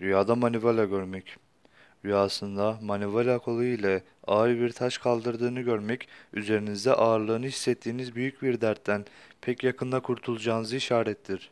Rüyada manivela görmek. Rüyasında manivela kolu ile ağır bir taş kaldırdığını görmek, üzerinizde ağırlığını hissettiğiniz büyük bir dertten pek yakında kurtulacağınızı işarettir.